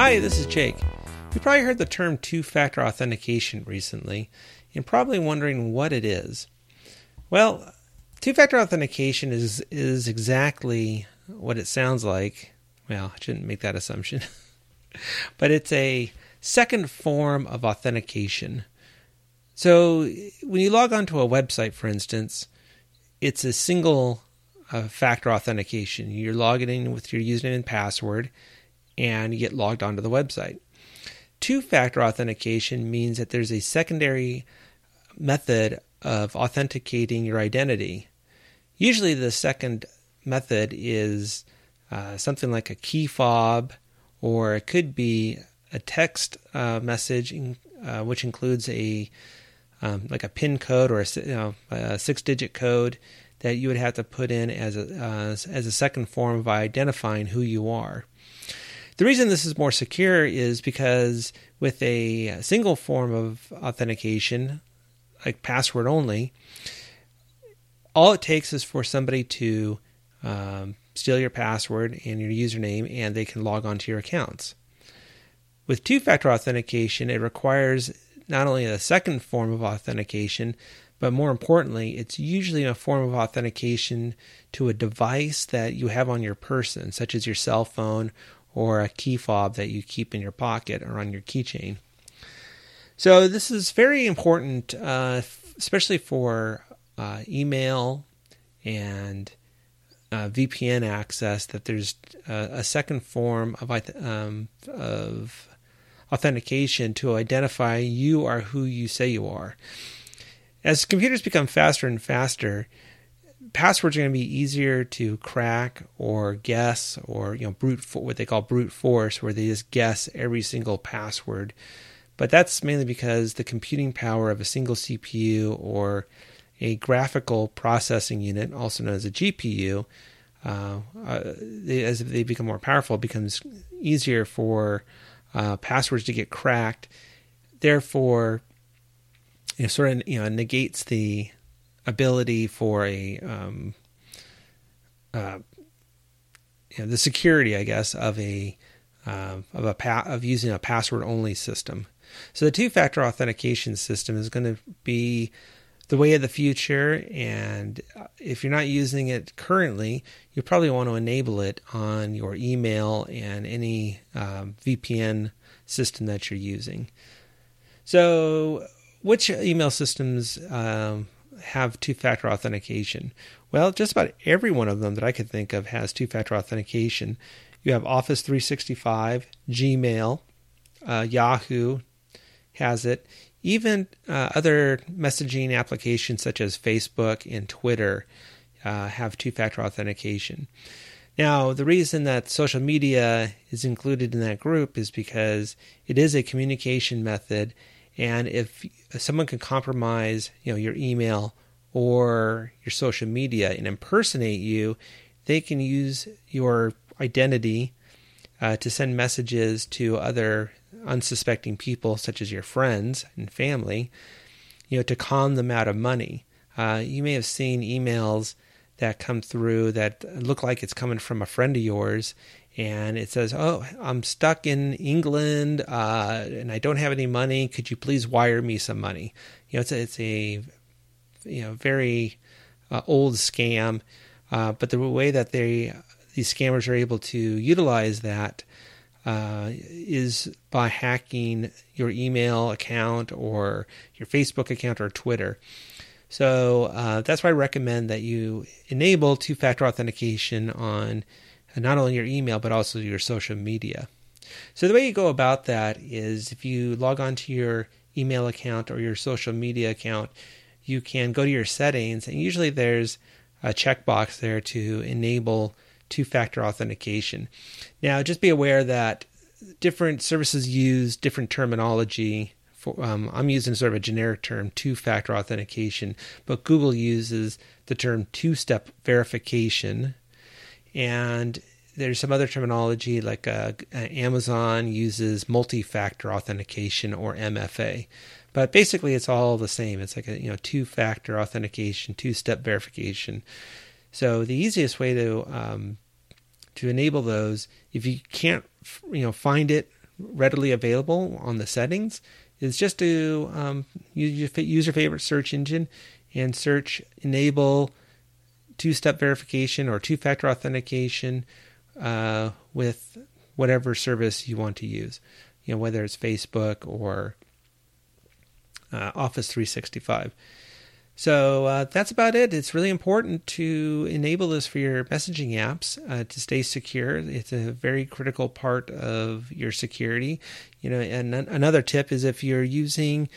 Hi, this is Jake. You probably heard the term two factor authentication recently and probably wondering what it is. Well, two factor authentication is, is exactly what it sounds like. Well, I shouldn't make that assumption. but it's a second form of authentication. So when you log onto a website, for instance, it's a single uh, factor authentication. You're logging in with your username and password, and you get logged onto the website. Two factor authentication means that there's a secondary method of authenticating your identity. Usually, the second method is uh, something like a key fob, or it could be a text uh, message, uh, which includes a um, like a PIN code or a, you know, a six-digit code that you would have to put in as a uh, as a second form of identifying who you are. The reason this is more secure is because with a single form of authentication, like password only, all it takes is for somebody to um, steal your password and your username, and they can log onto your accounts. With two factor authentication, it requires not only a second form of authentication, but more importantly, it's usually a form of authentication to a device that you have on your person, such as your cell phone or a key fob that you keep in your pocket or on your keychain. So, this is very important, uh, especially for uh, email and uh, VPN access, that there's a, a second form of, um, of authentication to identify you are who you say you are. As computers become faster and faster, passwords are going to be easier to crack or guess or you know brute what they call brute force where they just guess every single password. But that's mainly because the computing power of a single CPU or a graphical processing unit also known as a GPU uh, uh, they, as they become more powerful it becomes easier for uh, passwords to get cracked. Therefore it sort of you know negates the ability for a um, uh, you know, the security, I guess, of a uh, of a pa- of using a password only system. So the two factor authentication system is going to be the way of the future, and if you're not using it currently, you probably want to enable it on your email and any um, VPN system that you're using. So, which email systems um, have two factor authentication? Well, just about every one of them that I could think of has two factor authentication. You have Office 365, Gmail, uh, Yahoo has it. Even uh, other messaging applications such as Facebook and Twitter uh, have two factor authentication. Now, the reason that social media is included in that group is because it is a communication method, and if someone can compromise, you know, your email or your social media and impersonate you, they can use your identity uh, to send messages to other unsuspecting people, such as your friends and family, you know, to con them out of money. Uh, you may have seen emails that come through that look like it's coming from a friend of yours, and it says, "Oh, I'm stuck in England uh, and I don't have any money. Could you please wire me some money?" You know, it's a, it's a you know very uh, old scam, uh, but the way that they these scammers are able to utilize that uh, is by hacking your email account or your Facebook account or Twitter. So uh, that's why I recommend that you enable two factor authentication on not only your email but also your social media. So the way you go about that is if you log on to your email account or your social media account, you can go to your settings, and usually there's a checkbox there to enable two factor authentication. Now, just be aware that different services use different terminology. For, um, I'm using sort of a generic term, two factor authentication, but Google uses the term two step verification. And there's some other terminology like uh, Amazon uses multi factor authentication or MFA. But basically, it's all the same. It's like a you know two factor authentication, two step verification. So the easiest way to um, to enable those, if you can't you know find it readily available on the settings is just to um, use, use your favorite search engine and search enable two step verification or two factor authentication uh, with whatever service you want to use. You know, whether it's Facebook or uh, Office 365. So uh, that's about it. It's really important to enable this for your messaging apps uh, to stay secure. It's a very critical part of your security. You know, and another tip is if you're using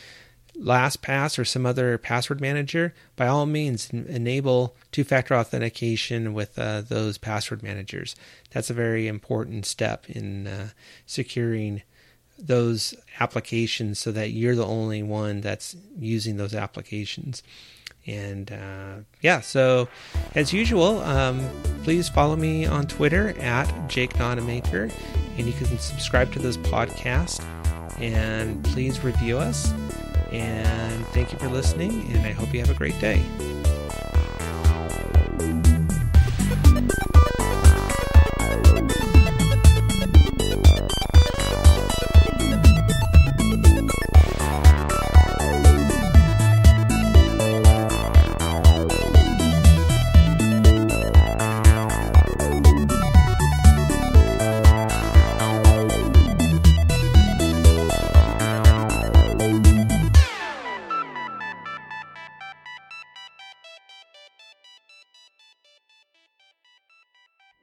LastPass or some other password manager, by all means enable two-factor authentication with uh, those password managers. That's a very important step in uh, securing those applications so that you're the only one that's using those applications. And uh, yeah, so as usual, um, please follow me on Twitter at Jake Nonamaker, and you can subscribe to this podcast. And please review us. And thank you for listening, and I hope you have a great day.